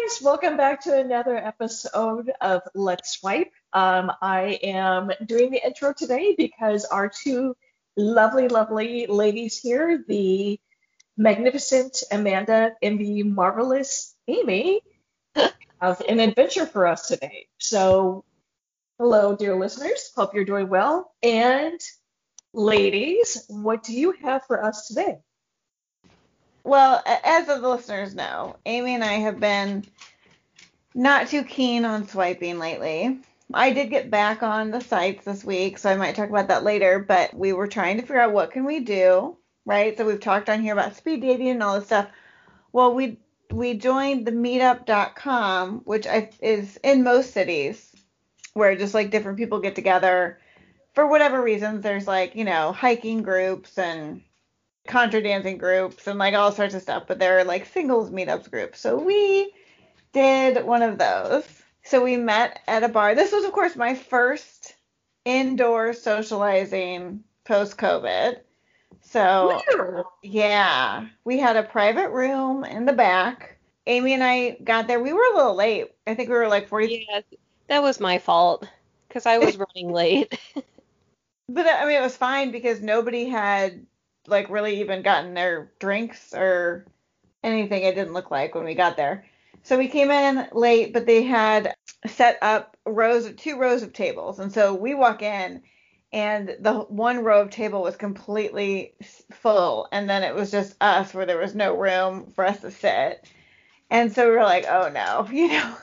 guys, welcome back to another episode of Let's Swipe. Um, I am doing the intro today because our two lovely, lovely ladies here, the magnificent Amanda and the marvelous Amy, have an adventure for us today. So, hello, dear listeners. Hope you're doing well. And, ladies, what do you have for us today? Well, as the listeners know, Amy and I have been not too keen on swiping lately. I did get back on the sites this week, so I might talk about that later, but we were trying to figure out what can we do, right? So we've talked on here about speed dating and all this stuff. Well, we we joined the meetup.com, which I, is in most cities where just like different people get together for whatever reasons. There's like, you know, hiking groups and contra dancing groups and like all sorts of stuff, but there are like singles meetups groups. So we did one of those. So we met at a bar. This was, of course, my first indoor socializing post COVID. So yeah, we had a private room in the back. Amy and I got there. We were a little late. I think we were like 40. Yeah, that was my fault because I was running late. but I mean, it was fine because nobody had like really even gotten their drinks or anything. It didn't look like when we got there. So we came in late, but they had set up rows of two rows of tables, and so we walk in, and the one row of table was completely full, and then it was just us where there was no room for us to sit, and so we were like, oh no, you know.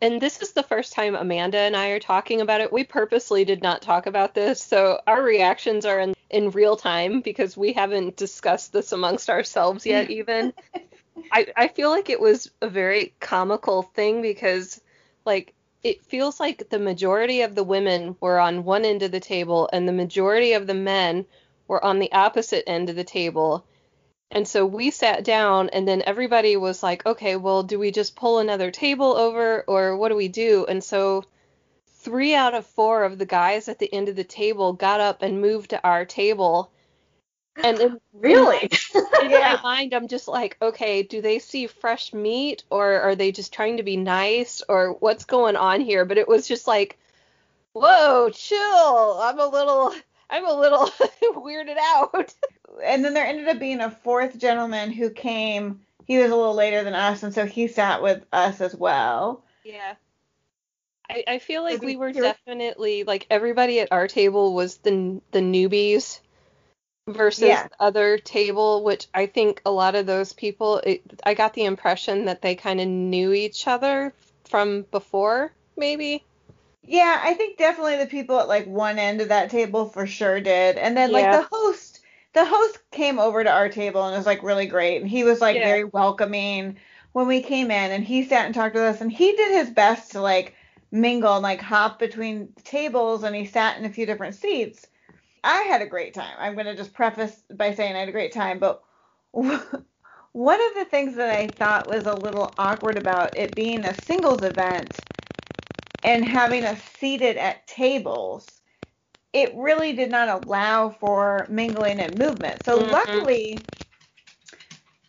And this is the first time Amanda and I are talking about it. We purposely did not talk about this, so our reactions are in, in real time because we haven't discussed this amongst ourselves yet, even. I, I feel like it was a very comical thing because, like, it feels like the majority of the women were on one end of the table and the majority of the men were on the opposite end of the table and so we sat down, and then everybody was like, okay, well, do we just pull another table over, or what do we do? And so three out of four of the guys at the end of the table got up and moved to our table. And then really, in yeah. my mind, I'm just like, okay, do they see fresh meat, or are they just trying to be nice, or what's going on here? But it was just like, whoa, chill. I'm a little, I'm a little weirded out and then there ended up being a fourth gentleman who came. He was a little later than us, and so he sat with us as well. Yeah. I, I feel like we were definitely like everybody at our table was the the newbies versus yeah. other table, which I think a lot of those people. It, I got the impression that they kind of knew each other from before, maybe. Yeah, I think definitely the people at like one end of that table for sure did, and then like the host the host came over to our table and was like really great and he was like yeah. very welcoming when we came in and he sat and talked with us and he did his best to like mingle and like hop between tables and he sat in a few different seats. I had a great time. I'm going to just preface by saying I had a great time, but one of the things that I thought was a little awkward about it being a singles event and having us seated at tables it really did not allow for mingling and movement. So mm-hmm. luckily,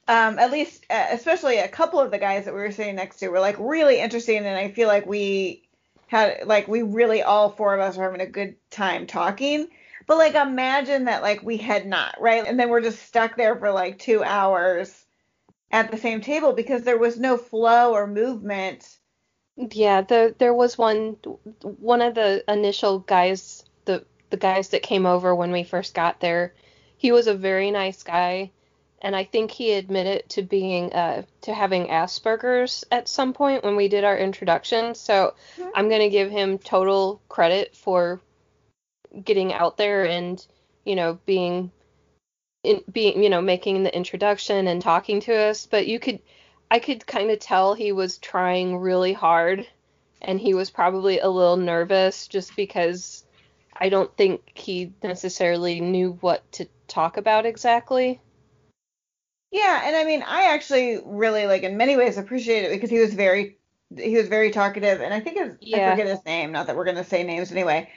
um, at least, uh, especially a couple of the guys that we were sitting next to were like really interesting, and I feel like we had like we really all four of us were having a good time talking. But like imagine that like we had not, right? And then we're just stuck there for like two hours at the same table because there was no flow or movement. Yeah, the there was one one of the initial guys the the guys that came over when we first got there. He was a very nice guy, and I think he admitted to being uh, to having Asperger's at some point when we did our introduction. So mm-hmm. I'm gonna give him total credit for getting out there and you know being in, being you know making the introduction and talking to us. But you could I could kind of tell he was trying really hard and he was probably a little nervous just because I don't think he necessarily knew what to talk about exactly. Yeah, and I mean, I actually really like in many ways appreciate it because he was very he was very talkative, and I think his, yeah. I forget his name. Not that we're gonna say names anyway,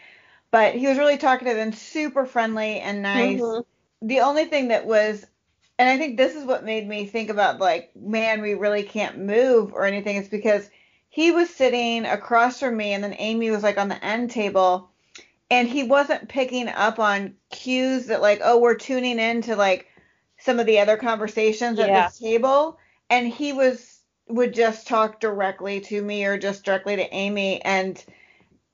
but he was really talkative and super friendly and nice. Mm-hmm. The only thing that was and I think this is what made me think about like, man, we really can't move or anything. It's because he was sitting across from me, and then Amy was like on the end table, and he wasn't picking up on cues that like, oh, we're tuning into like some of the other conversations at this table, and he was would just talk directly to me or just directly to Amy, and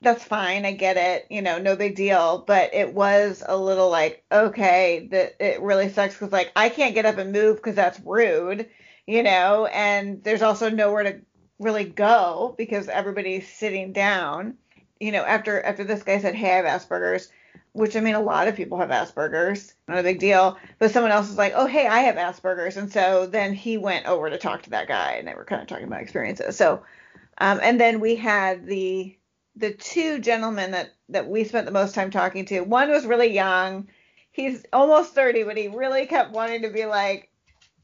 that's fine. I get it. You know, no big deal. But it was a little like, okay, that it really sucks because like I can't get up and move because that's rude, you know, and there's also nowhere to really go because everybody's sitting down. You know, after after this guy said, "Hey, I have Asperger's," which I mean, a lot of people have Asperger's, not a big deal. But someone else was like, "Oh, hey, I have Asperger's," and so then he went over to talk to that guy, and they were kind of talking about experiences. So, um, and then we had the the two gentlemen that that we spent the most time talking to. One was really young. He's almost 30, but he really kept wanting to be like,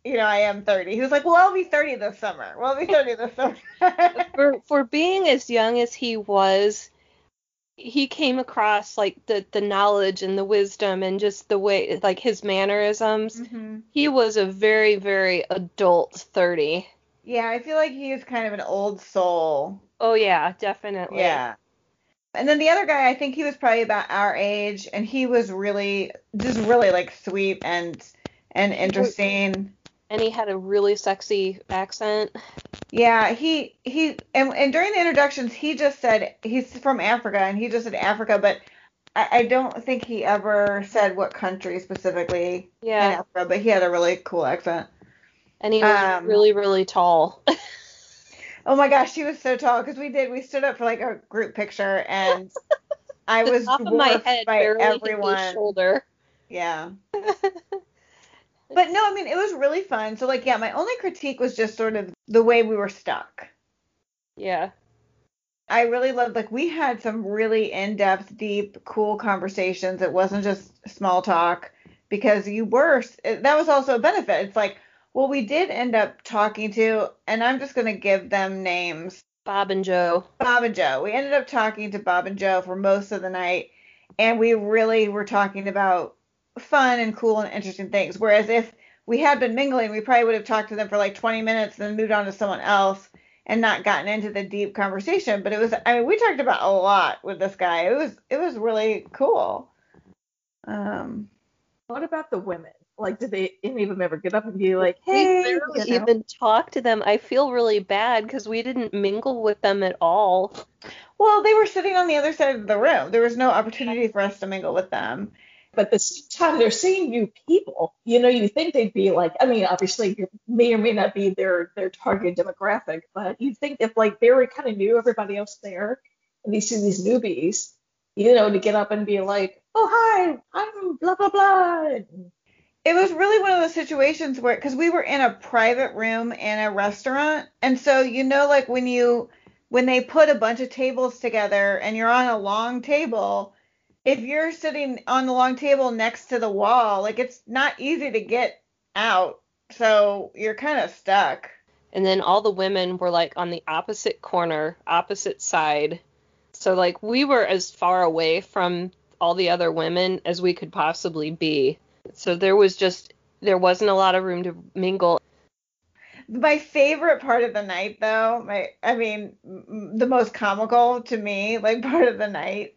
you know, I am 30. He was like, well, I'll be 30 this summer. Well, I'll be 30 this summer. for for being as young as he was, he came across like the the knowledge and the wisdom and just the way like his mannerisms. Mm-hmm. He was a very very adult 30. Yeah, I feel like he is kind of an old soul. Oh yeah, definitely. Yeah. And then the other guy, I think he was probably about our age, and he was really just really like sweet and and interesting. And he had a really sexy accent. Yeah, he he and, and during the introductions he just said he's from Africa and he just said Africa, but I, I don't think he ever said what country specifically yeah. in Africa, but he had a really cool accent. And he was um, really, really tall. Oh my gosh, he was so tall because we did we stood up for like a group picture and I was top of my head by everyone. Shoulder. Yeah. but no, I mean it was really fun. So like yeah, my only critique was just sort of the way we were stuck. Yeah. I really loved like we had some really in-depth, deep, cool conversations. It wasn't just small talk because you were that was also a benefit. It's like well, we did end up talking to, and I'm just going to give them names Bob and Joe. Bob and Joe. We ended up talking to Bob and Joe for most of the night, and we really were talking about fun and cool and interesting things. Whereas if we had been mingling, we probably would have talked to them for like 20 minutes and then moved on to someone else and not gotten into the deep conversation. But it was, I mean, we talked about a lot with this guy. It was, it was really cool. Um, what about the women? Like, did they any of them ever get up and be like, "Hey"? We barely you know? even talk to them. I feel really bad because we didn't mingle with them at all. Well, they were sitting on the other side of the room. There was no opportunity for us to mingle with them. But at the same time, they're seeing new people. You know, you think they'd be like, I mean, obviously, you may or may not be their their target demographic, but you think if like they were kind of new, everybody else there, and they see these newbies, you know, to get up and be like, oh hi, I'm blah blah blah it was really one of those situations where because we were in a private room in a restaurant and so you know like when you when they put a bunch of tables together and you're on a long table if you're sitting on the long table next to the wall like it's not easy to get out so you're kind of stuck. And then all the women were like on the opposite corner opposite side. So like we were as far away from all the other women as we could possibly be. So there was just there wasn't a lot of room to mingle. My favorite part of the night though, my I mean the most comical to me like part of the night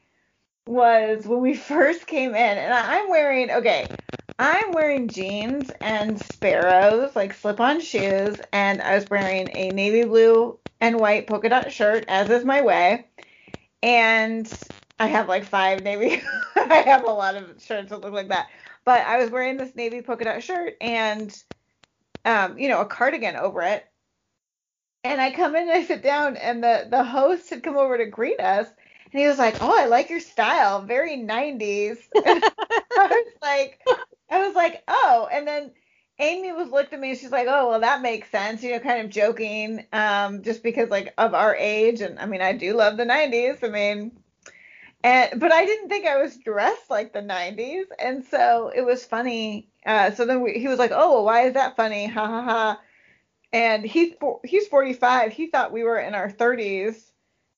was when we first came in and I'm wearing okay, I'm wearing jeans and sparrows, like slip-on shoes, and I was wearing a navy blue and white polka dot shirt, as is my way. And I have like five navy I have a lot of shirts that look like that. But I was wearing this navy polka dot shirt and, um, you know, a cardigan over it. And I come in and I sit down, and the the host had come over to greet us, and he was like, "Oh, I like your style, very 90s." I was like, I was like, "Oh," and then. Amy was looked at me and she's like, "Oh, well, that makes sense," you know, kind of joking, um, just because like of our age, and I mean, I do love the '90s. I mean, and but I didn't think I was dressed like the 90s, and so it was funny. Uh, so then we, he was like, "Oh, well, why is that funny?" Ha ha ha. And he's he's 45. He thought we were in our 30s,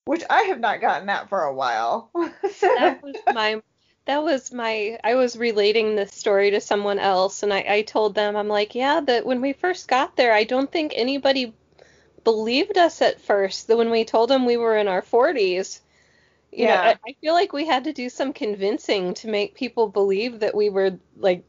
which I have not gotten that for a while. that was my that was my I was relating this story to someone else and I, I told them I'm like, yeah, that when we first got there, I don't think anybody believed us at first. That when we told them we were in our 40s, you yeah. know, I, I feel like we had to do some convincing to make people believe that we were like,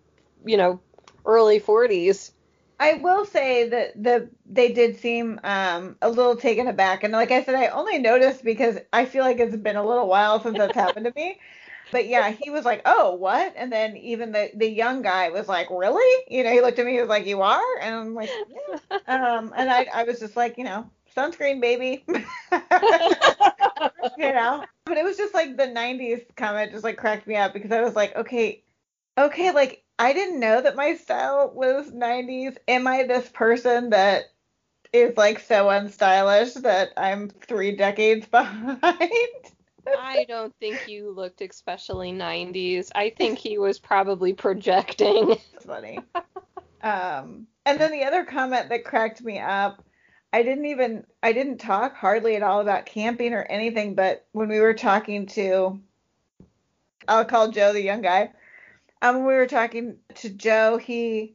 you know, early 40s. I will say that the they did seem um, a little taken aback, and like I said, I only noticed because I feel like it's been a little while since that's happened to me. But yeah, he was like, "Oh, what?" And then even the the young guy was like, "Really?" You know, he looked at me, he was like, "You are?" And I'm like, "Yeah." Um, and I I was just like, you know, sunscreen, baby. you know, but it was just like the '90s comment just like cracked me up because I was like, okay, okay, like I didn't know that my style was 90s. Am I this person that is like so unstylish that I'm three decades behind? I don't think you looked especially 90s. I think he was probably projecting. That's funny. Um, and then the other comment that cracked me up, I didn't even I didn't talk hardly at all about camping or anything, but when we were talking to I'll call Joe the young guy um, we were talking to Joe. He,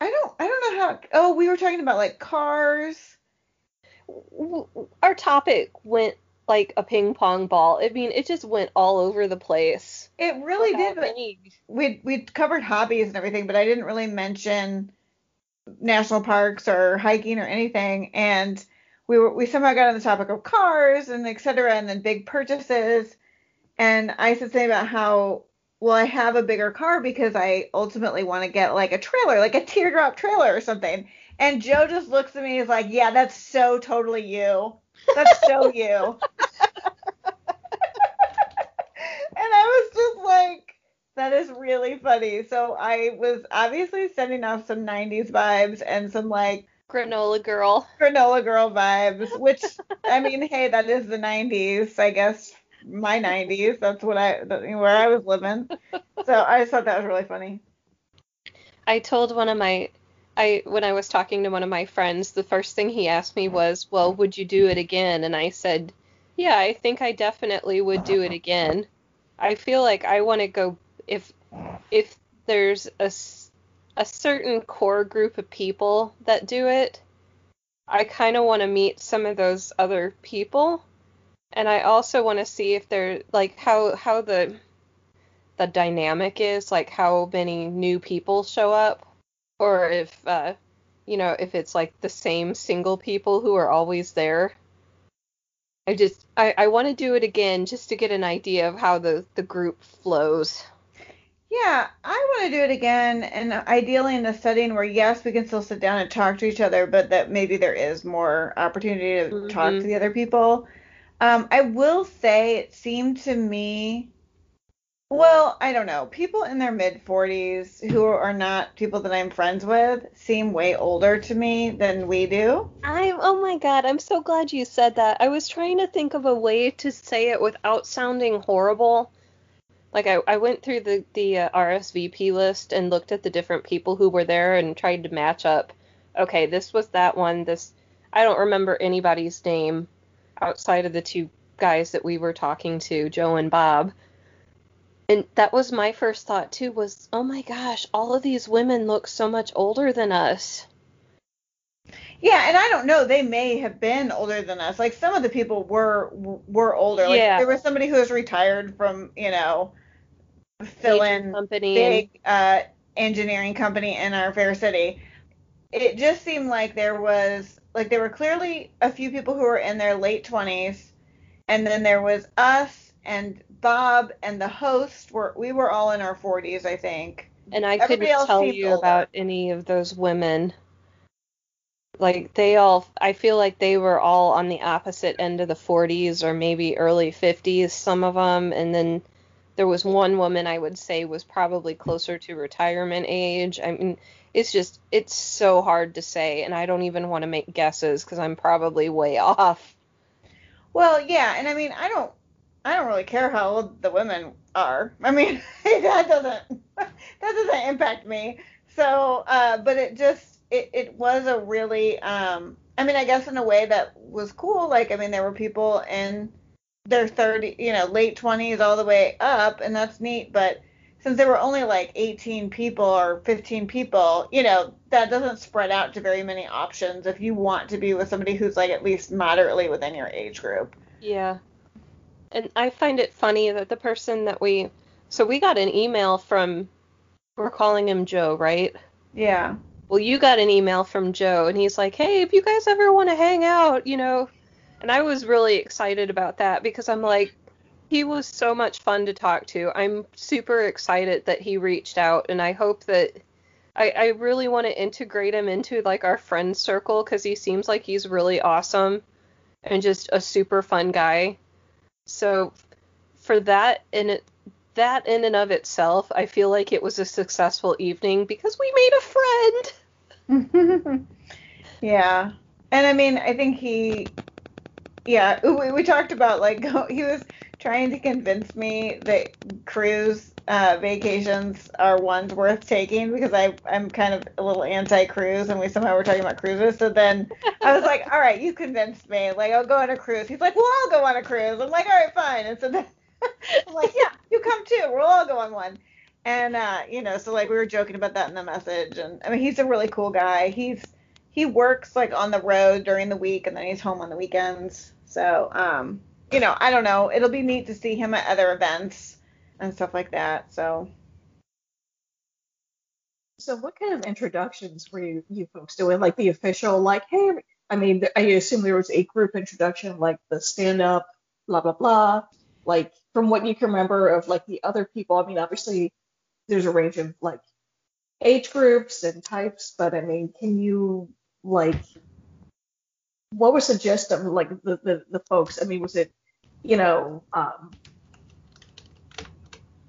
I don't, I don't know how. Oh, we were talking about like cars. Our topic went like a ping pong ball. I mean, it just went all over the place. It really did. We we covered hobbies and everything, but I didn't really mention national parks or hiking or anything. And we were we somehow got on the topic of cars and et cetera, and then big purchases. And I said something about how well, I have a bigger car because I ultimately want to get like a trailer, like a teardrop trailer or something. And Joe just looks at me and is like, yeah, that's so totally you. That's so you. and I was just like, that is really funny. So I was obviously sending off some 90s vibes and some like granola girl. Granola girl vibes, which I mean, hey, that is the 90s, I guess my 90s. That's what I where I was living. So I just thought that was really funny. I told one of my I when I was talking to one of my friends, the first thing he asked me was, "Well, would you do it again?" And I said, "Yeah, I think I definitely would do it again. I feel like I want to go if if there's a a certain core group of people that do it, I kind of want to meet some of those other people and I also want to see if they're like how how the the dynamic is, like how many new people show up, or if uh, you know if it's like the same single people who are always there. I just I, I want to do it again just to get an idea of how the the group flows. Yeah, I want to do it again, and ideally in a setting where yes, we can still sit down and talk to each other, but that maybe there is more opportunity to mm-hmm. talk to the other people. Um, I will say it seemed to me, well, I don't know, people in their mid 40s who are not people that I'm friends with seem way older to me than we do. I'm, oh my God, I'm so glad you said that. I was trying to think of a way to say it without sounding horrible. Like I, I went through the the uh, RSVP list and looked at the different people who were there and tried to match up. Okay, this was that one. This I don't remember anybody's name, outside of the two guys that we were talking to, Joe and Bob. And that was my first thought too was, "Oh my gosh, all of these women look so much older than us." Yeah, and I don't know, they may have been older than us. Like some of the people were were older. Like yeah. there was somebody who was retired from, you know, fill-in company big and... uh engineering company in our fair city. It just seemed like there was like there were clearly a few people who were in their late 20s and then there was us and Bob and the host were we were all in our 40s I think. And I Everybody couldn't tell you older. about any of those women. Like they all I feel like they were all on the opposite end of the 40s or maybe early 50s some of them and then there was one woman I would say was probably closer to retirement age. I mean, it's just it's so hard to say and i don't even want to make guesses because i'm probably way off well yeah and i mean i don't i don't really care how old the women are i mean that doesn't that doesn't impact me so uh but it just it, it was a really um i mean i guess in a way that was cool like i mean there were people in their 30, you know, late 20s all the way up, and that's neat. But since there were only like 18 people or 15 people, you know, that doesn't spread out to very many options if you want to be with somebody who's like at least moderately within your age group. Yeah. And I find it funny that the person that we so we got an email from we're calling him Joe, right? Yeah. Well, you got an email from Joe and he's like, "Hey, if you guys ever want to hang out, you know, and I was really excited about that because I'm like, he was so much fun to talk to. I'm super excited that he reached out, and I hope that I, I really want to integrate him into like our friend circle because he seems like he's really awesome and just a super fun guy. So for that in it, that in and of itself, I feel like it was a successful evening because we made a friend. yeah. And I mean, I think he yeah, we, we talked about like he was trying to convince me that cruise uh, vacations are ones worth taking because I I'm kind of a little anti-cruise and we somehow were talking about cruises. So then I was like, all right, you convinced me. Like I'll go on a cruise. He's like, well, I'll go on a cruise. I'm like, all right, fine. And so then I'm like, yeah, you come too. We'll all go on one. And uh, you know, so like we were joking about that in the message. And I mean, he's a really cool guy. He's he works like on the road during the week and then he's home on the weekends. So, um, you know, I don't know. It'll be neat to see him at other events and stuff like that. So. So, what kind of introductions were you, you folks doing? Like the official, like, hey, I mean, I assume there was a group introduction, like the stand up, blah, blah, blah. Like, from what you can remember of like the other people, I mean, obviously there's a range of like age groups and types, but I mean, can you like what was the gist of like the, the, the folks? I mean, was it, you know, um,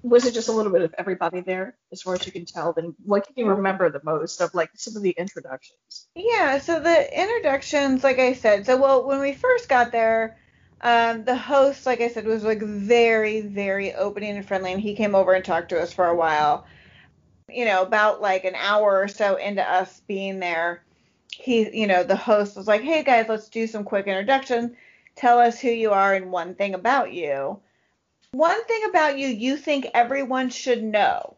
was it just a little bit of everybody there as far as you can tell? Then what can you remember the most of like some of the introductions? Yeah, so the introductions, like I said, so well when we first got there, um, the host, like I said, was like very, very opening and friendly, and he came over and talked to us for a while. You know, about like an hour or so into us being there, he, you know, the host was like, hey guys, let's do some quick introduction. Tell us who you are and one thing about you. One thing about you you think everyone should know.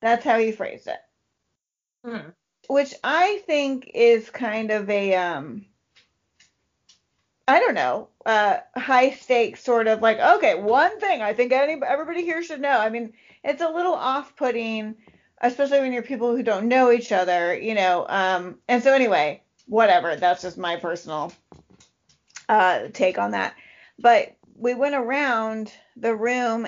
That's how he phrased it. Hmm. Which I think is kind of a um I don't know, uh, high stakes sort of like, okay, one thing I think any, everybody here should know. I mean, it's a little off putting especially when you're people who don't know each other, you know. Um, and so anyway, whatever. That's just my personal uh, take on that. But we went around the room.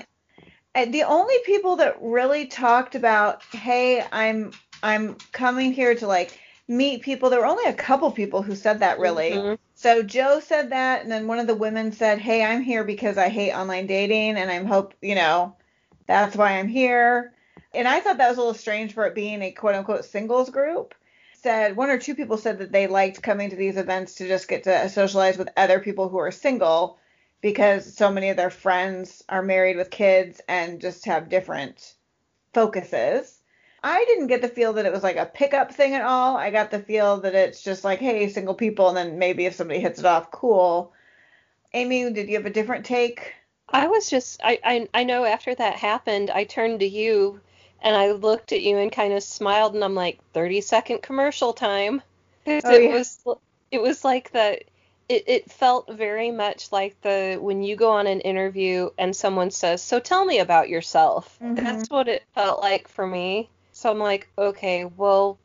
And the only people that really talked about, hey, I'm I'm coming here to like meet people. There were only a couple people who said that really. Mm-hmm. So Joe said that, and then one of the women said, "Hey, I'm here because I hate online dating, and I'm hope you know that's why I'm here." And I thought that was a little strange for it being a quote unquote singles group. Said one or two people said that they liked coming to these events to just get to socialize with other people who are single because so many of their friends are married with kids and just have different focuses. I didn't get the feel that it was like a pickup thing at all. I got the feel that it's just like, hey, single people, and then maybe if somebody hits it off, cool. Amy, did you have a different take? I was just, I, I, I know after that happened, I turned to you and I looked at you and kind of smiled, and I'm like, 30 second commercial time. Oh, it yeah. was it was like that. It, it felt very much like the when you go on an interview and someone says, "So tell me about yourself." Mm-hmm. That's what it felt like for me. So I'm like, okay, well,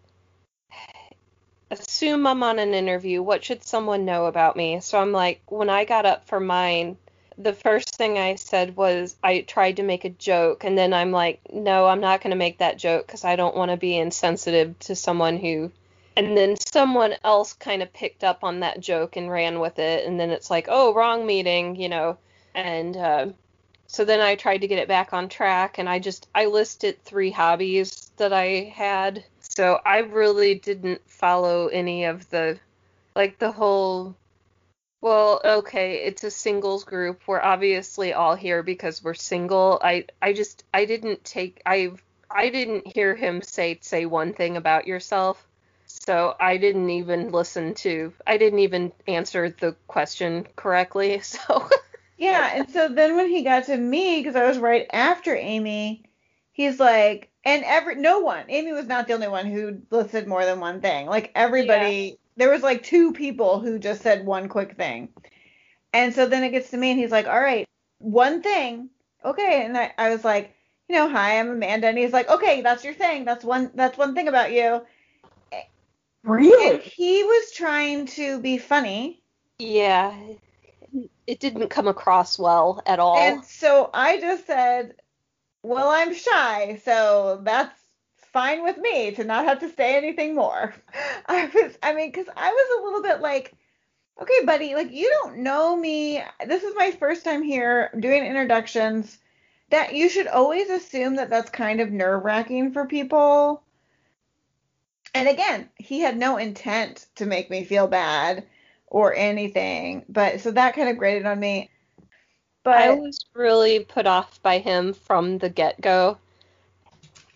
assume I'm on an interview. What should someone know about me? So I'm like, when I got up for mine, the first thing I said was I tried to make a joke, and then I'm like, no, I'm not going to make that joke because I don't want to be insensitive to someone who. And then someone else kind of picked up on that joke and ran with it, and then it's like, oh, wrong meeting, you know. And uh, so then I tried to get it back on track, and I just I listed three hobbies that I had. So I really didn't follow any of the like the whole well, okay, it's a singles group. We're obviously all here because we're single. I I just I didn't take I I didn't hear him say say one thing about yourself. So I didn't even listen to I didn't even answer the question correctly. So Yeah, and so then when he got to me, because I was right after Amy, he's like, and every no one, Amy was not the only one who listed more than one thing. Like everybody. There was like two people who just said one quick thing. And so then it gets to me, and he's like, all right, one thing, okay. And I, I was like, you know, hi, I'm Amanda, and he's like, okay, that's your thing. That's one. That's one thing about you. Really? And he was trying to be funny. Yeah. It didn't come across well at all. And so I just said, well, I'm shy, so that's fine with me to not have to say anything more. I was, I mean, because I was a little bit like, okay, buddy, like you don't know me. This is my first time here I'm doing introductions. That you should always assume that that's kind of nerve wracking for people. And again, he had no intent to make me feel bad or anything, but so that kind of grated on me. But I was really put off by him from the get go.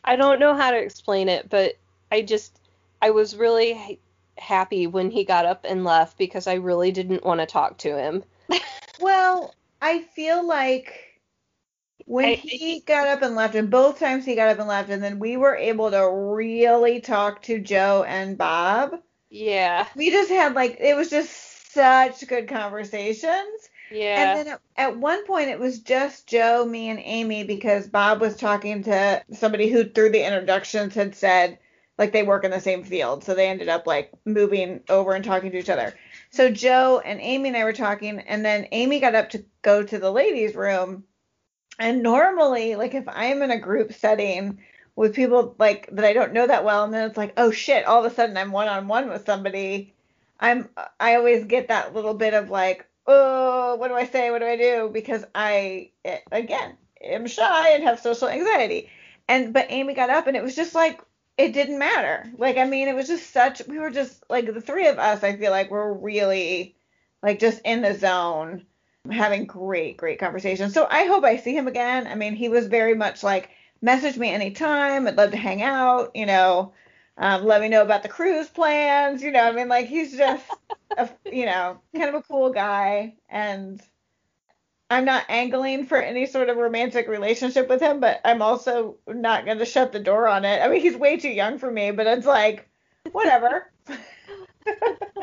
I don't know how to explain it, but I just I was really happy when he got up and left because I really didn't want to talk to him. well, I feel like when I, he got up and left, and both times he got up and left, and then we were able to really talk to Joe and Bob. Yeah. We just had like it was just such good conversations. Yeah. And then at, one point it was just Joe, me, and Amy because Bob was talking to somebody who through the introductions had said like they work in the same field. So they ended up like moving over and talking to each other. So Joe and Amy and I were talking and then Amy got up to go to the ladies' room. And normally, like if I'm in a group setting with people like that I don't know that well, and then it's like, oh shit, all of a sudden I'm one on one with somebody. I'm I always get that little bit of like, oh, what do I say? What do I do? Because I, eh, again, am shy and have social anxiety. And, but Amy got up and it was just like, it didn't matter. Like, I mean, it was just such, we were just like, the three of us, I feel like we're really like just in the zone having great, great conversations. So I hope I see him again. I mean, he was very much like, message me anytime. I'd love to hang out, you know. Um, let me know about the cruise plans. You know, I mean, like he's just, a, you know, kind of a cool guy, and I'm not angling for any sort of romantic relationship with him, but I'm also not going to shut the door on it. I mean, he's way too young for me, but it's like, whatever. yeah,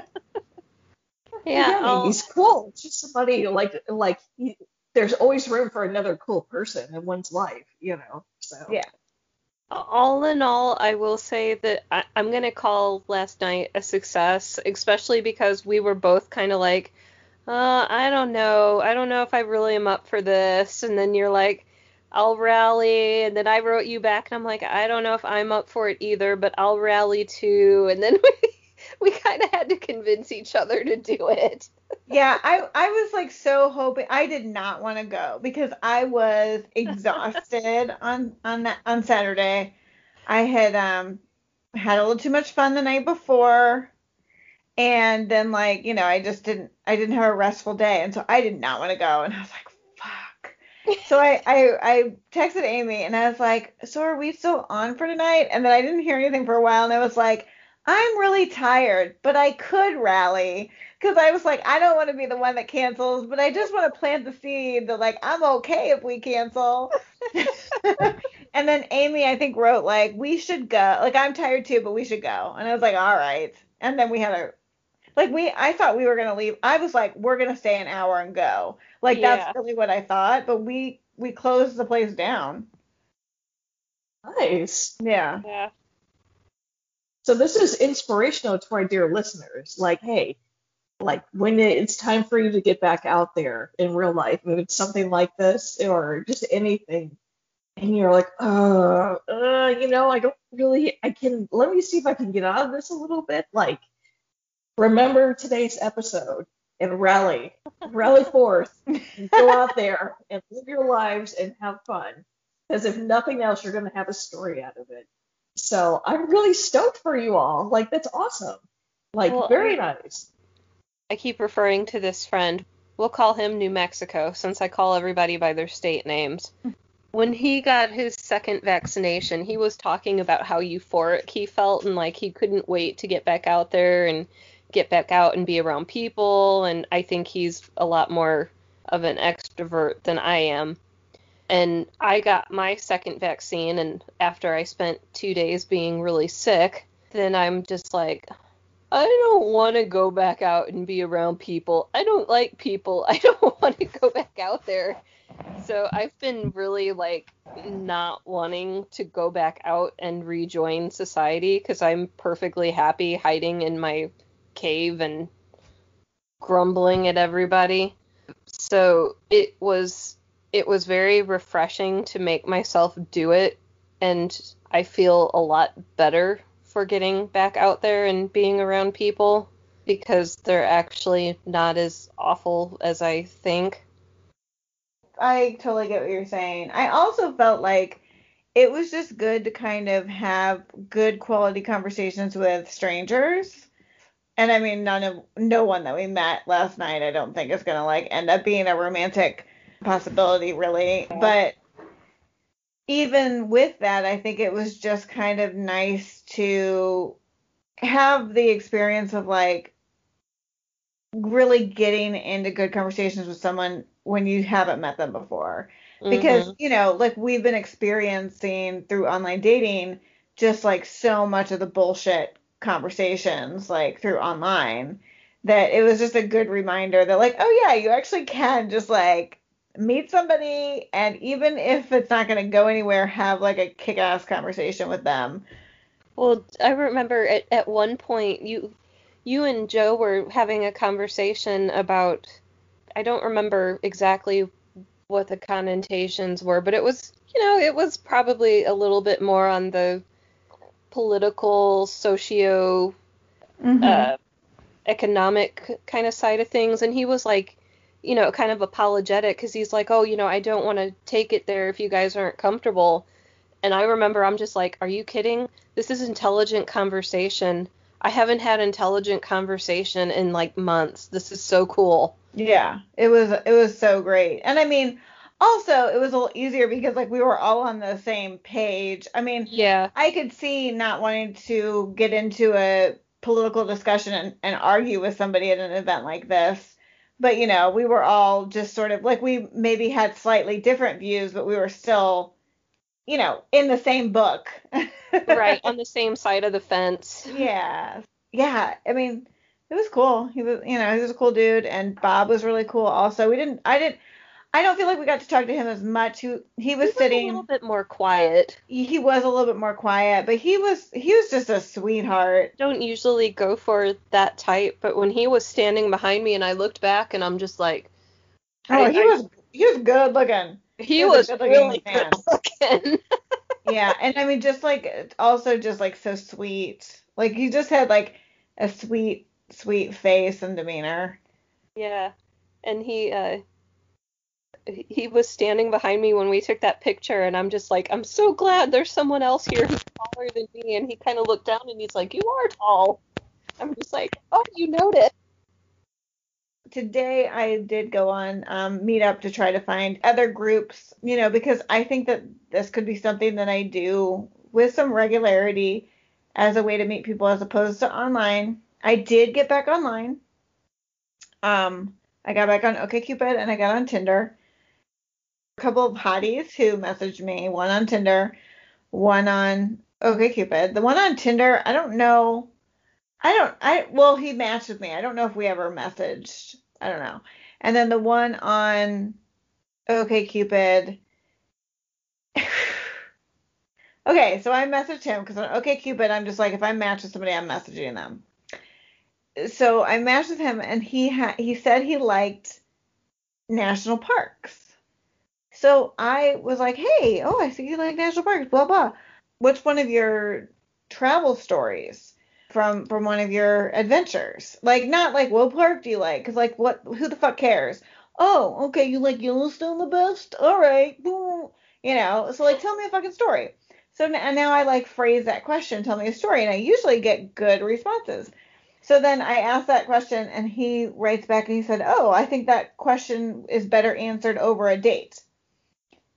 yeah he's cool. It's just somebody like like he, there's always room for another cool person in one's life, you know. So yeah all in all, I will say that I, am going to call last night a success, especially because we were both kind of like, uh, I don't know. I don't know if I really am up for this. And then you're like, I'll rally. And then I wrote you back, and I'm like, I don't know if I'm up for it either, but I'll rally too. And then we, we kind of had to convince each other to do it. yeah, I I was like so hoping I did not want to go because I was exhausted on on that on Saturday. I had um had a little too much fun the night before and then like, you know, I just didn't I didn't have a restful day and so I did not want to go and I was like, fuck. so I, I I texted Amy and I was like, "So are we still on for tonight?" And then I didn't hear anything for a while and I was like, "I'm really tired, but I could rally." because I was like, I don't want to be the one that cancels, but I just want to plant the seed that like I'm okay if we cancel. and then Amy, I think, wrote like we should go. Like I'm tired too, but we should go. And I was like, all right. And then we had a like we I thought we were gonna leave. I was like, we're gonna stay an hour and go. Like yeah. that's really what I thought. But we we closed the place down. Nice. Yeah. Yeah. So this is inspirational to our dear listeners. Like, hey, like when it's time for you to get back out there in real life, if it's something like this or just anything, and you're like, uh, uh, you know, I don't really, I can, let me see if I can get out of this a little bit. Like, remember today's episode and rally, rally forth, go out there and live your lives and have fun. Because if nothing else, you're going to have a story out of it. So I'm really stoked for you all. Like, that's awesome. Like, well, very nice. I keep referring to this friend. We'll call him New Mexico since I call everybody by their state names. When he got his second vaccination, he was talking about how euphoric he felt and like he couldn't wait to get back out there and get back out and be around people. And I think he's a lot more of an extrovert than I am. And I got my second vaccine, and after I spent two days being really sick, then I'm just like, I don't want to go back out and be around people. I don't like people. I don't want to go back out there. So I've been really like not wanting to go back out and rejoin society because I'm perfectly happy hiding in my cave and grumbling at everybody. So it was it was very refreshing to make myself do it and I feel a lot better for getting back out there and being around people because they're actually not as awful as I think. I totally get what you're saying. I also felt like it was just good to kind of have good quality conversations with strangers. And I mean, none of no one that we met last night, I don't think is gonna like end up being a romantic possibility, really. But even with that, I think it was just kind of nice to have the experience of like really getting into good conversations with someone when you haven't met them before. Because, mm-hmm. you know, like we've been experiencing through online dating just like so much of the bullshit conversations like through online that it was just a good reminder that like, oh yeah, you actually can just like meet somebody and even if it's not going to go anywhere, have like a kick ass conversation with them. Well, I remember at, at one point you you and Joe were having a conversation about I don't remember exactly what the connotations were, but it was, you know, it was probably a little bit more on the political, socio, mm-hmm. uh, economic kind of side of things. And he was like, you know, kind of apologetic because he's like, oh, you know, I don't want to take it there if you guys aren't comfortable. And I remember I'm just like, are you kidding? This is intelligent conversation. I haven't had intelligent conversation in like months. This is so cool. Yeah, it was it was so great. And I mean, also it was a little easier because like we were all on the same page. I mean, yeah. I could see not wanting to get into a political discussion and, and argue with somebody at an event like this. But you know, we were all just sort of like we maybe had slightly different views, but we were still you know, in the same book. right, on the same side of the fence. Yeah. Yeah. I mean, it was cool. He was, you know, he was a cool dude, and Bob was really cool. Also, we didn't, I didn't, I don't feel like we got to talk to him as much. He he was, he was sitting a little bit more quiet. He was a little bit more quiet, but he was he was just a sweetheart. Don't usually go for that type, but when he was standing behind me and I looked back and I'm just like, oh, I, he I, was he was good looking. He, he was, was really good looking. yeah, and I mean, just like also just like so sweet. Like he just had like a sweet sweet face and demeanor. Yeah. And he uh he was standing behind me when we took that picture and I'm just like, I'm so glad there's someone else here who's taller than me and he kind of looked down and he's like, You are tall. I'm just like, Oh, you noticed. Today I did go on um, Meetup to try to find other groups, you know, because I think that this could be something that I do with some regularity as a way to meet people as opposed to online. I did get back online. Um, I got back on OkCupid and I got on Tinder. Couple of hotties who messaged me, one on Tinder, one on OkCupid. The one on Tinder, I don't know. I don't. I well, he matched with me. I don't know if we ever messaged. I don't know. And then the one on OkCupid. okay, so I messaged him because on OkCupid, I'm just like, if I match with somebody, I'm messaging them so I matched with him, and he ha- he said he liked national parks. So I was like, hey, oh, I see you like national parks, blah blah. What's one of your travel stories from from one of your adventures? Like not like what park do you like? Cause like what who the fuck cares? Oh, okay, you like Yellowstone the best? All right, boom. You know, so like tell me a fucking story. So now, now I like phrase that question, tell me a story, and I usually get good responses. So then I asked that question, and he writes back and he said, Oh, I think that question is better answered over a date.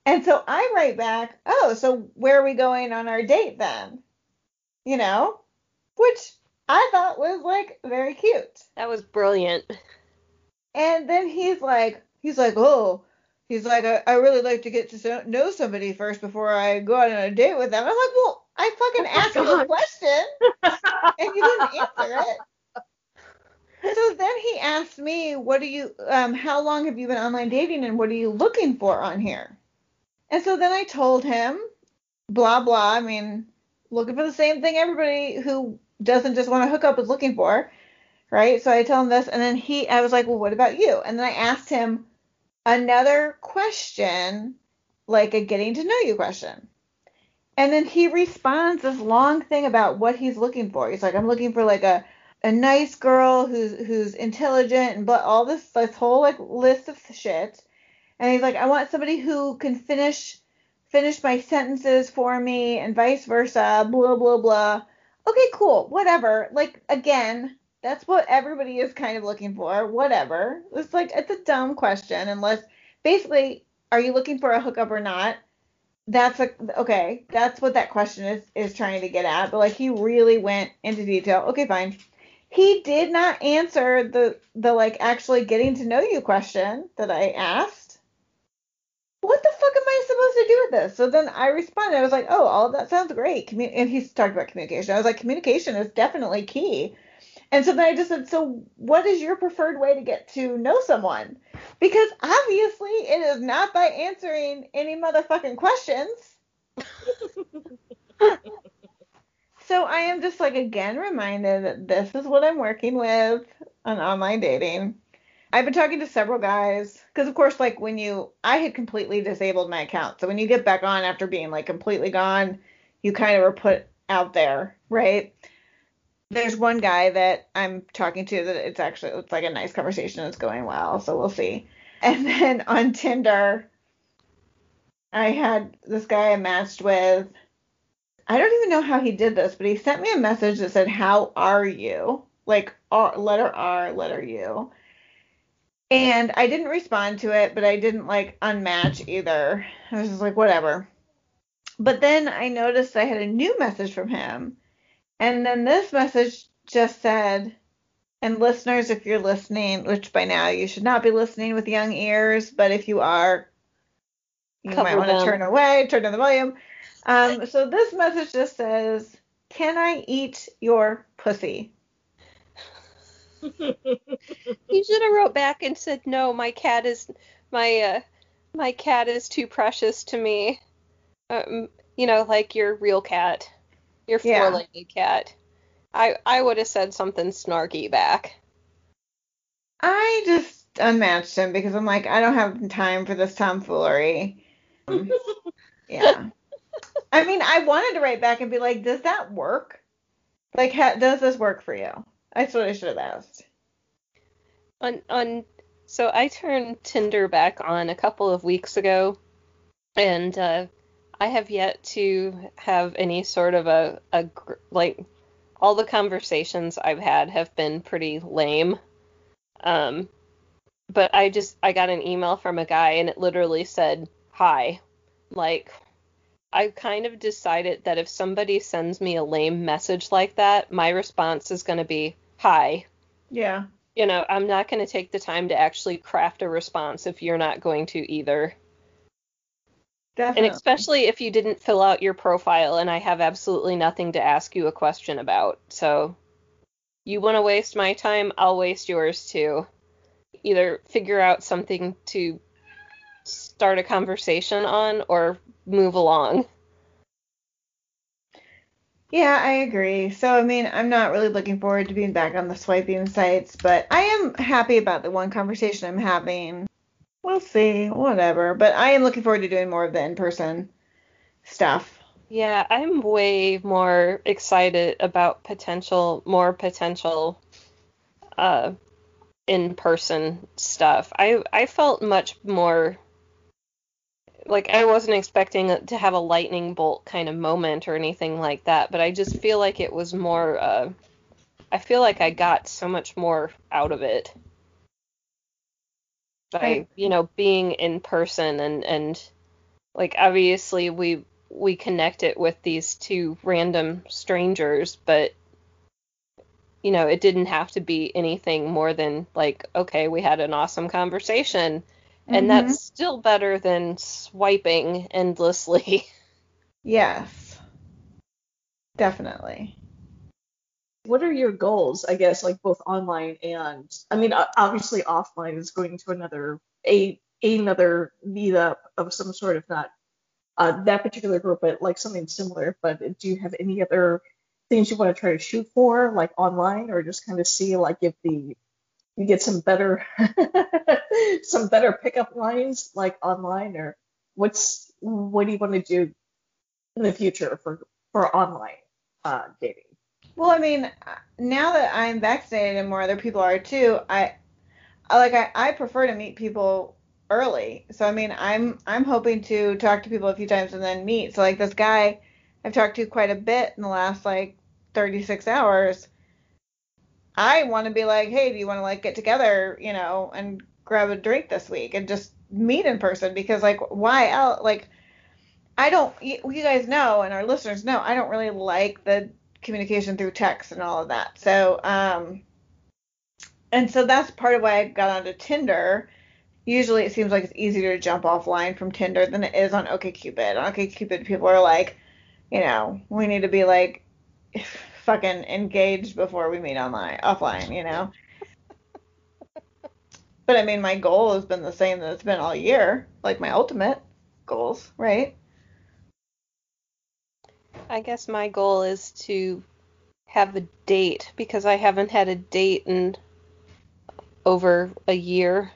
And so I write back, Oh, so where are we going on our date then? You know, which I thought was like very cute. That was brilliant. And then he's like, He's like, oh, he's like, I, I really like to get to know somebody first before I go out on a date with them. I'm like, well, I fucking oh asked you a question and you didn't answer it. So then he asked me, what do you, um, how long have you been online dating and what are you looking for on here? And so then I told him, blah, blah. I mean, looking for the same thing everybody who doesn't just want to hook up is looking for, right? So I tell him this, and then he, I was like, well, what about you? And then I asked him another question, like a getting to know you question. And then he responds this long thing about what he's looking for. He's like, I'm looking for like a a nice girl who's who's intelligent and but all this this whole like list of shit. And he's like, I want somebody who can finish finish my sentences for me and vice versa, blah blah blah. Okay, cool, whatever. Like again, that's what everybody is kind of looking for. Whatever. It's like it's a dumb question unless basically are you looking for a hookup or not? That's a okay. That's what that question is is trying to get at. But like he really went into detail. Okay, fine. He did not answer the the like actually getting to know you question that I asked what the fuck am I supposed to do with this? So then I responded. I was like, oh, all that sounds great. Commun- and he's talking about communication. I was like, communication is definitely key. And so then I just said, so what is your preferred way to get to know someone? Because obviously it is not by answering any motherfucking questions. so I am just like again reminded that this is what I'm working with on online dating. I've been talking to several guys because, of course, like when you, I had completely disabled my account. So when you get back on after being like completely gone, you kind of are put out there, right? There's one guy that I'm talking to that it's actually it's like a nice conversation. It's going well, so we'll see. And then on Tinder, I had this guy I matched with. I don't even know how he did this, but he sent me a message that said, "How are you?" Like R, letter R, letter U and I didn't respond to it, but I didn't like unmatch either. I was just like, whatever. But then I noticed I had a new message from him. And then this message just said, and listeners, if you're listening, which by now you should not be listening with young ears, but if you are, you Cover might want to turn away, turn down the volume. Um, so this message just says, Can I eat your pussy? He should have wrote back and said, "No, my cat is my uh, my cat is too precious to me." Um, you know, like your real cat, your four-legged yeah. cat. I I would have said something snarky back. I just unmatched him because I'm like, I don't have time for this tomfoolery. yeah. I mean, I wanted to write back and be like, does that work? Like, ha- does this work for you? That's what I should have asked. On on so I turned Tinder back on a couple of weeks ago, and uh, I have yet to have any sort of a, a like all the conversations I've had have been pretty lame. Um, but I just I got an email from a guy and it literally said hi. Like I kind of decided that if somebody sends me a lame message like that, my response is going to be hi. Yeah. You know, I'm not going to take the time to actually craft a response if you're not going to either. Definitely. And especially if you didn't fill out your profile and I have absolutely nothing to ask you a question about. So you want to waste my time, I'll waste yours too. Either figure out something to start a conversation on or move along. Yeah, I agree. So, I mean, I'm not really looking forward to being back on the swiping sites, but I am happy about the one conversation I'm having. We'll see, whatever. But I am looking forward to doing more of the in person stuff. Yeah, I'm way more excited about potential, more potential uh, in person stuff. I I felt much more like I wasn't expecting to have a lightning bolt kind of moment or anything like that, but I just feel like it was more. Uh, I feel like I got so much more out of it by you know being in person and and like obviously we we connect it with these two random strangers, but you know it didn't have to be anything more than like okay we had an awesome conversation And mm-hmm. that's still better than swiping endlessly. Yes. Definitely. What are your goals, I guess, like both online and I mean obviously offline is going to another a another meetup of some sort if not uh, that particular group, but like something similar. But do you have any other things you want to try to shoot for, like online, or just kind of see like if the you get some better some better pickup lines like online, or what's what do you want to do in the future for for online uh, dating? Well, I mean, now that I'm vaccinated and more other people are too, I, I like I, I prefer to meet people early. So I mean, I'm I'm hoping to talk to people a few times and then meet. So like this guy I've talked to quite a bit in the last like 36 hours, I want to be like, hey, do you want to like get together, you know, and grab a drink this week and just meet in person? Because like, why else? Like, I don't. You, guys know, and our listeners know, I don't really like the communication through text and all of that. So, um, and so that's part of why I got onto Tinder. Usually, it seems like it's easier to jump offline from Tinder than it is on OkCupid. On OkCupid, people are like, you know, we need to be like fucking engaged before we meet online offline, you know. but I mean, my goal has been the same that it's been all year, like my ultimate goals, right? I guess my goal is to have a date because I haven't had a date in over a year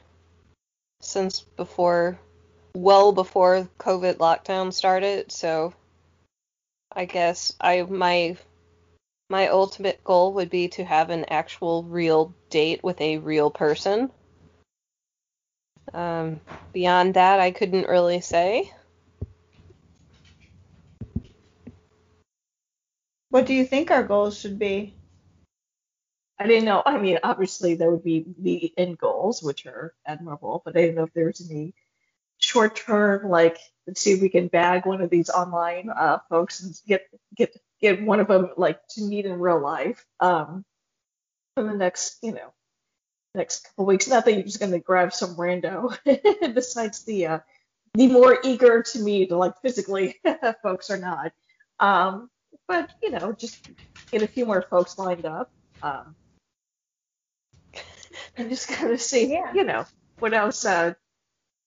since before well before COVID lockdown started, so I guess I my my ultimate goal would be to have an actual real date with a real person. Um, beyond that, I couldn't really say. What do you think our goals should be? I didn't know. I mean, obviously there would be the end goals, which are admirable, but I didn't know if there was any short term, like let's see if we can bag one of these online uh, folks and get get get one of them like to meet in real life um, in the next, you know, next couple weeks. Not that you're just gonna grab some rando. Besides the uh, the more eager to meet, like physically, folks are not. Um, but you know, just get a few more folks lined up. Um, and just kind of see, yeah. you know, what else, uh,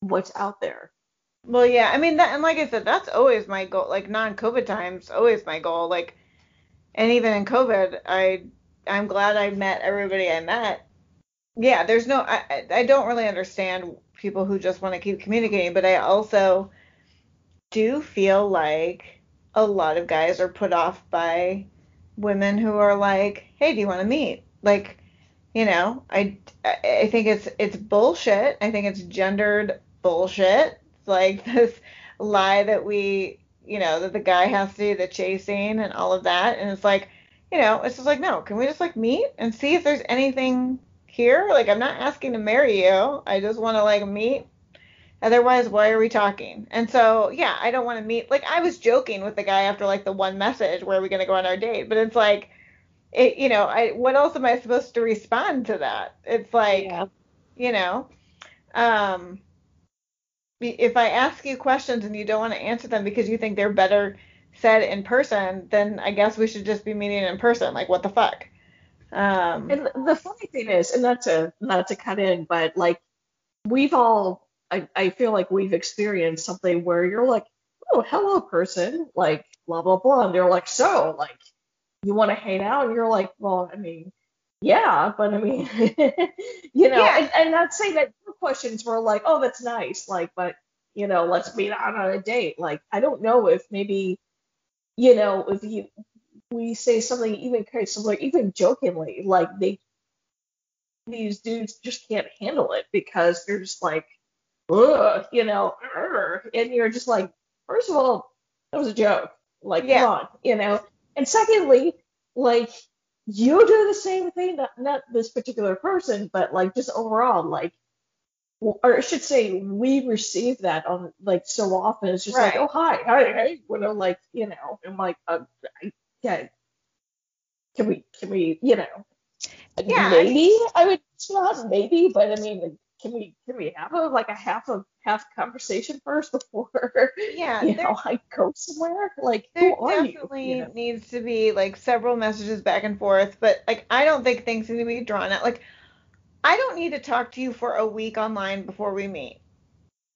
what's out there. Well, yeah, I mean that, and like I said, that's always my goal. Like non-COVID times, always my goal. Like, and even in COVID, I I'm glad I met everybody I met. Yeah, there's no, I I don't really understand people who just want to keep communicating, but I also do feel like a lot of guys are put off by women who are like, hey, do you want to meet? Like, you know, I I think it's it's bullshit. I think it's gendered bullshit like this lie that we, you know, that the guy has to do the chasing and all of that. And it's like, you know, it's just like, no, can we just like meet and see if there's anything here? Like, I'm not asking to marry you. I just want to like meet. Otherwise, why are we talking? And so, yeah, I don't want to meet. Like, I was joking with the guy after like the one message, where are we going to go on our date? But it's like, it, you know, I, what else am I supposed to respond to that? It's like, yeah. you know, um, if I ask you questions and you don't want to answer them because you think they're better said in person, then I guess we should just be meeting in person. Like, what the fuck? Um, and the funny thing is, and not to not to cut in, but like we've all, I, I feel like we've experienced something where you're like, oh, hello, person, like blah blah blah, and they're like, so, like, you want to hang out, and you're like, well, I mean, yeah, but I mean, you know, yeah. and, and not saying that your questions were like, oh, that's nice, like, but you know, let's meet out on a date. Like, I don't know if maybe, you know, if you we say something even kind of similar, even jokingly, like they these dudes just can't handle it because they're just like, ugh, you know, and you're just like, first of all, that was a joke. Like, yeah. come on, you know. And secondly, like you do the same thing, not, not this particular person, but like just overall, like, or I should say, we receive that on like so often. It's just right. like, oh hi, hi, hey, you know, like you know, I'm like, uh, yeah, can we, can we, you know, yeah, maybe I would not maybe, but I mean, can we can we have a like a half of half conversation first before yeah you know I go somewhere? Like there who are definitely you? you know? needs to be like several messages back and forth, but like I don't think things need to be drawn out. Like I don't need to talk to you for a week online before we meet.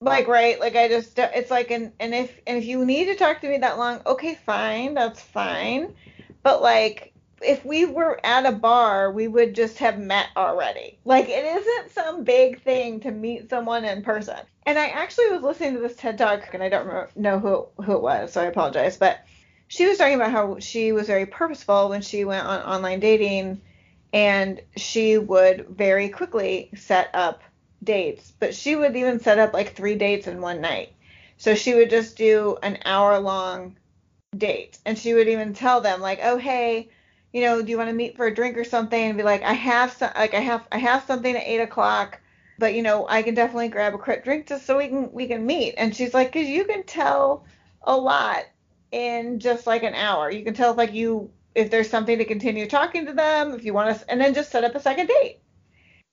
Like oh. right, like I just it's like and and if and if you need to talk to me that long, okay, fine, that's fine. But like if we were at a bar, we would just have met already. Like it isn't some big thing to meet someone in person. And I actually was listening to this TED Talk, and I don't know who who it was, so I apologize. But she was talking about how she was very purposeful when she went on online dating, and she would very quickly set up dates. But she would even set up like three dates in one night. So she would just do an hour long date, and she would even tell them like, oh hey you know, do you want to meet for a drink or something? And be like, I have some, like I have, I have something at eight o'clock, but you know, I can definitely grab a quick drink just so we can we can meet. And she's like, cause you can tell a lot in just like an hour. You can tell if like you if there's something to continue talking to them, if you want to, and then just set up a second date.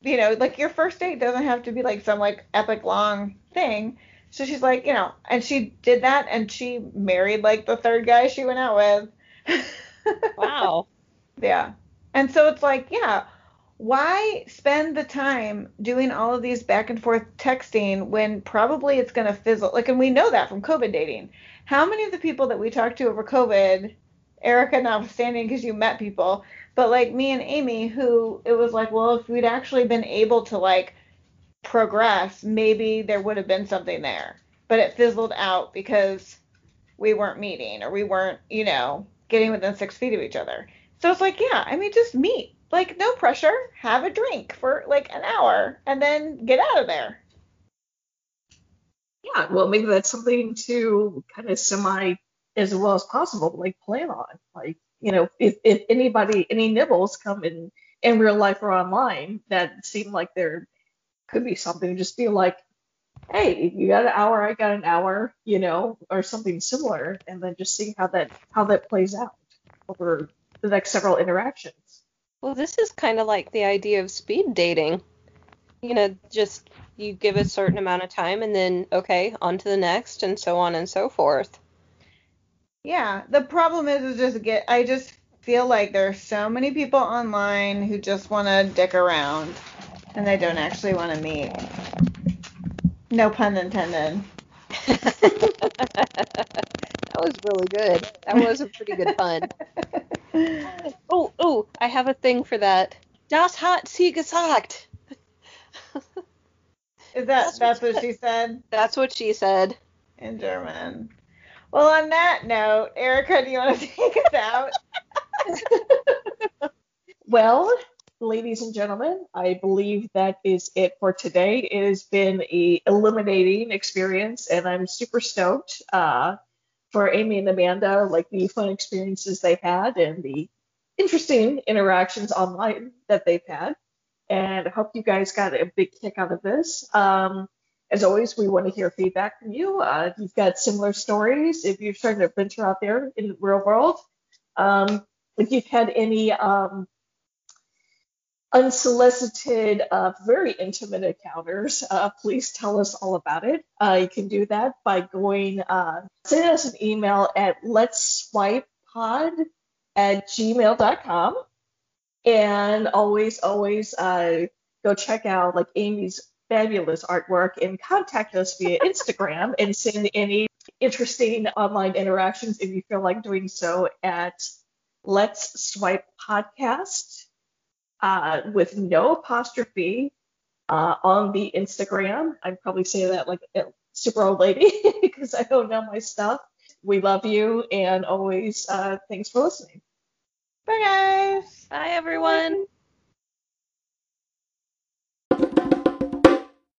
You know, like your first date doesn't have to be like some like epic long thing. So she's like, you know, and she did that, and she married like the third guy she went out with. wow. Yeah. And so it's like, yeah, why spend the time doing all of these back and forth texting when probably it's going to fizzle? Like, and we know that from COVID dating. How many of the people that we talked to over COVID, Erica notwithstanding, because you met people, but like me and Amy, who it was like, well, if we'd actually been able to like progress, maybe there would have been something there. But it fizzled out because we weren't meeting or we weren't, you know, getting within six feet of each other. So it's like, yeah, I mean, just meet. Like, no pressure. Have a drink for like an hour and then get out of there. Yeah, well, maybe that's something to kind of semi as well as possible, like plan on. Like, you know, if, if anybody, any nibbles come in in real life or online that seem like there could be something, just be like, hey, you got an hour, I got an hour, you know, or something similar, and then just see how that how that plays out over the next several interactions. Well, this is kind of like the idea of speed dating. You know, just you give a certain amount of time and then, okay, on to the next, and so on and so forth. Yeah, the problem is, is just get. I just feel like there are so many people online who just want to dick around, and they don't actually want to meet. No pun intended. that was really good. That was a pretty good pun. oh, oh, I have a thing for that. Das hat sie gesagt. Is that that's, that's what, what she said? That's what she said. In German. Well, on that note, Erica, do you want to take us out? well, ladies and gentlemen, I believe that is it for today. It has been a illuminating experience, and I'm super stoked. Uh, for Amy and Amanda, like the fun experiences they've had and the interesting interactions online that they've had. And I hope you guys got a big kick out of this. Um, as always, we want to hear feedback from you. Uh, if you've got similar stories, if you're starting to venture out there in the real world, um, if you've had any um, unsolicited, uh, very intimate encounters, uh, please tell us all about it. Uh, you can do that by going, uh, send us an email at let's swipe pod at gmail.com. And always, always uh, go check out like Amy's fabulous artwork and contact us via Instagram and send any interesting online interactions if you feel like doing so at Let's Swipe Podcast uh, with no apostrophe uh, on the Instagram. I'd probably say that like a super old lady because I don't know my stuff. We love you and always uh, thanks for listening. Bye, guys. Bye, everyone. Bye.